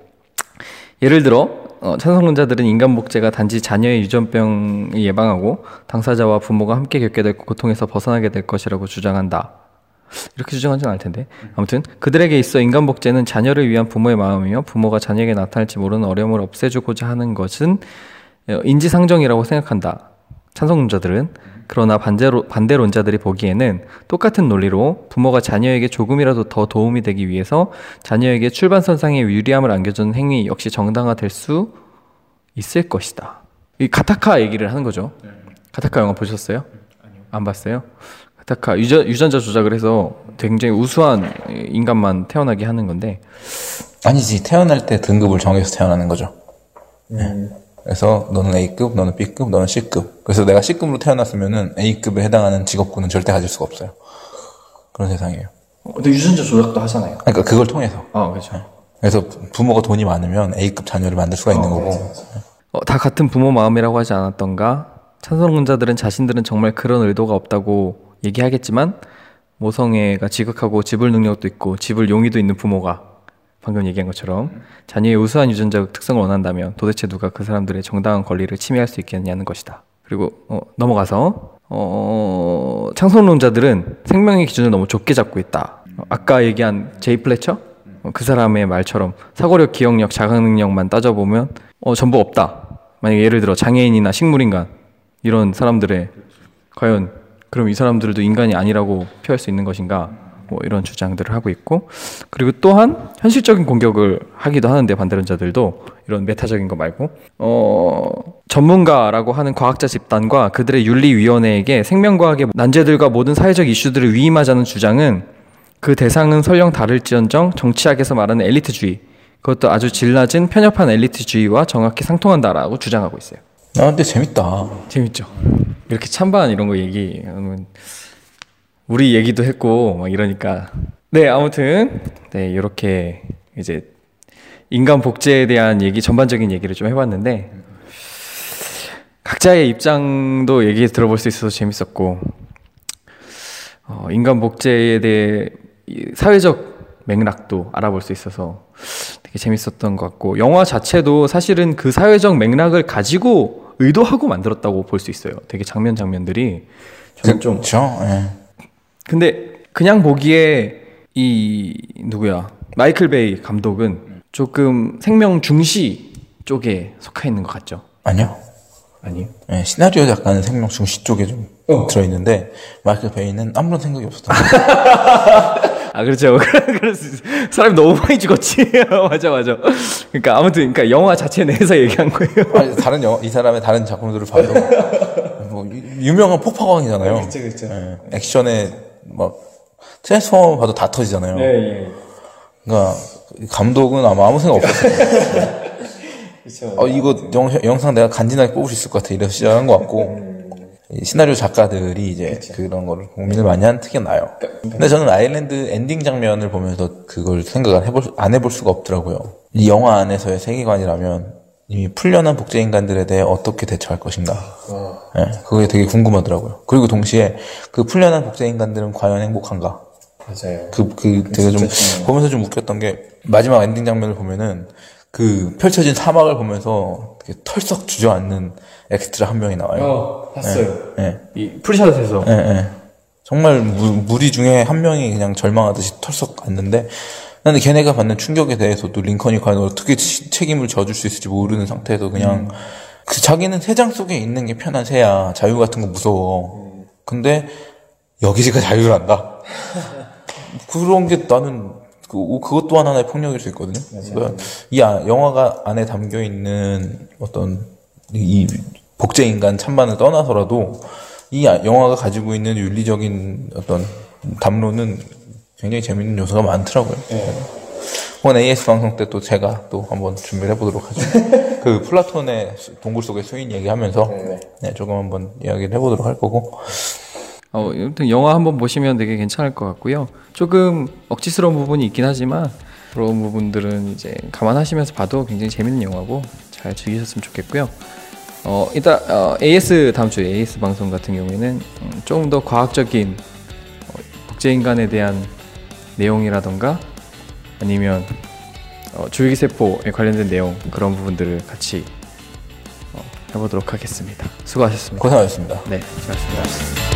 예를 들어 어, 찬성론자들은 인간 복제가 단지 자녀의 유전병을 예방하고 당사자와 부모가 함께 겪게 될 고통에서 벗어나게 될 것이라고 주장한다. 이렇게 주장하진 않을 텐데 아무튼 그들에게 있어 인간 복제는 자녀를 위한 부모의 마음이며 부모가 자녀에게 나타날지 모르는 어려움을 없애주고자 하는 것은 어, 인지상정이라고 생각한다. 찬성론자들은 그러나 반대로, 반대론자들이 보기에는 똑같은 논리로 부모가 자녀에게 조금이라도 더 도움이 되기 위해서 자녀에게 출발선상에 유리함을 안겨주는 행위 역시 정당화될 수 있을 것이다. 이 가타카 얘기를 하는 거죠. 가타카 영화 보셨어요? 안 봤어요? 가타카 유전, 유전자 조작을 해서 굉장히 우수한 인간만 태어나게 하는 건데 아니지 태어날 때 등급을 정해서 태어나는 거죠. 네. 그래서 너는 A급, 너는 B급, 너는 C급. 그래서 내가 C급으로 태어났으면은 A급에 해당하는 직업군은 절대 가질 수가 없어요. 그런 세상이에요. 근데 유전자 조작도 하잖아요. 그러니까 그걸 통해서. 아 그렇죠. 그래서 부모가 돈이 많으면 A급 자녀를 만들 수가 있는 거고. 어, 다 같은 부모 마음이라고 하지 않았던가? 찬성론자들은 자신들은 정말 그런 의도가 없다고 얘기하겠지만 모성애가 지극하고 지불 능력도 있고 지불 용의도 있는 부모가 방금 얘기한 것처럼 자녀의 우수한 유전자 특성을 원한다면 도대체 누가 그 사람들의 정당한 권리를 침해할 수 있겠냐는 것이다. 그리고 어, 넘어가서 어, 창성론자들은 생명의 기준을 너무 좁게 잡고 있다. 어, 아까 얘기한 제이 플래처 어, 그 사람의 말처럼 사고력, 기억력, 자각 능력만 따져보면 어, 전부 없다. 만약 예를 들어 장애인이나 식물인간 이런 사람들의 과연 그럼 이 사람들도 인간이 아니라고 표할 수 있는 것인가? 뭐 이런 주장들을 하고 있고 그리고 또한 현실적인 공격을 하기도 하는데 반대론자들도 이런 메타적인 거 말고 어 전문가라고 하는 과학자 집단과 그들의 윤리위원회에게 생명과학의 난제들과 모든 사회적 이슈들을 위임하자는 주장은 그 대상은 설령 다를지언정 정치학에서 말하는 엘리트주의 그것도 아주 질 낮은 편협한 엘리트주의와 정확히 상통한다라고 주장하고 있어요. 아 근데 재밌다. 재밌죠. 이렇게 찬반 이런 거 얘기하면 우리 얘기도 했고 막 이러니까 네 아무튼 네 이렇게 이제 인간 복제에 대한 얘기 전반적인 얘기를 좀 해봤는데 각자의 입장도 얘기 들어볼 수 있어서 재밌었고 어, 인간 복제에 대해 사회적 맥락도 알아볼 수 있어서 되게 재밌었던 것 같고 영화 자체도 사실은 그 사회적 맥락을 가지고 의도하고 만들었다고 볼 수 있어요. 되게 장면 장면들이 저는 좀 그렇죠. 예. 근데 그냥 보기에 이 누구야 마이클 베이 감독은 조금 생명 중시 쪽에 속해 있는 것 같죠? 아니요. 아니요. 예, 시나리오 작가는 생명 중시 쪽에 좀 들어있는데 마이클 베이는 아무런 생각이 없었다. (laughs) 아 그렇죠. (laughs) 그래서 사람이 너무 많이 죽었지. (laughs) 맞아 맞아. 그러니까 아무튼 그러니까 영화 자체 내에서 얘기한 거예요. 아니, 다른 영화, 이 사람의 다른 작품들을 봐도 뭐 유- 유명한 폭파광이잖아요. 그쵸, 그쵸. 예, 액션에 막 트랜스포머 봐도 다 터지잖아요. 예. 그러니까 감독은 아마 아무 생각 없었어요. (laughs) 그쵸. 어 이거 영, 영상 내가 간지나게 뽑을 수 있을 것 같아 이래서 시작한 것 같고 이 시나리오 작가들이 이제 그런 거를 고민을 많이 하는 특이 나요. 근데 저는 아일랜드 엔딩 장면을 보면서 그걸 생각을 해볼 수- 안 해볼 수가 없더라고요. 이 영화 안에서의 세계관이라면 이미 풀려난 복제 인간들에 대해 어떻게 대처할 것인가. 예, 그게 되게 궁금하더라고요. 그리고 동시에 그 풀려난 복제 인간들은 과연 행복한가? 맞아요. 그, 그, 되게 좀, 보면서 좀 웃겼던 게, 마지막 엔딩 장면을 보면은, 그, 펼쳐진 사막을 보면서, 털썩 주저앉는 엑스트라 한 명이 나와요. 어, 봤어요. 예, 이 풀샷에서 예, 예. 정말 무, 무리 중에 한 명이 그냥 절망하듯이 털썩 앉는데, 근데 걔네가 받는 충격에 대해서도 링컨이 과연 어떻게 치- 책임을 져줄 수 있을지 모르는 상태에서 그냥, 그 자기는 새장 속에 있는 게 편한 새야. 자유 같은 거 무서워. 근데, 여기가 자유란다. (laughs) 그런 게 나는 그, 그것 또한 하나의 폭력일 수 있거든요. 그러니까 이 아- 영화가 안에 담겨 있는 어떤 이 복제 인간 찬반을 떠나서라도 이 아- 영화가 가지고 있는 윤리적인 어떤 담론은 굉장히 재밌는 요소가 많더라고요. 이번 AS 방송 때 또 제가 또 한번 준비를 해보도록 하죠. (laughs) 그 플라톤의 수- 동굴 속의 수인 얘기하면서 네, 조금 한번 이야기를 해보도록 할 거고 어, 아무튼 영화 한번 보시면 되게 괜찮을 것 같고요. 조금 억지스러운 부분이 있긴 하지만 그런 부분들은 이제 감안하시면서 봐도 굉장히 재밌는 영화고 잘 즐기셨으면 좋겠고요. 어, 이따 어, AS 다음 주에 AS 방송 같은 경우에는 음, 조금 더 과학적인 어, 복제 인간에 대한 내용이라던가 아니면 어, 줄기세포에 관련된 내용 그런 부분들을 같이 어, 해보도록 하겠습니다. 수고하셨습니다. 고생하셨습니다. 네, 수고하셨습니다.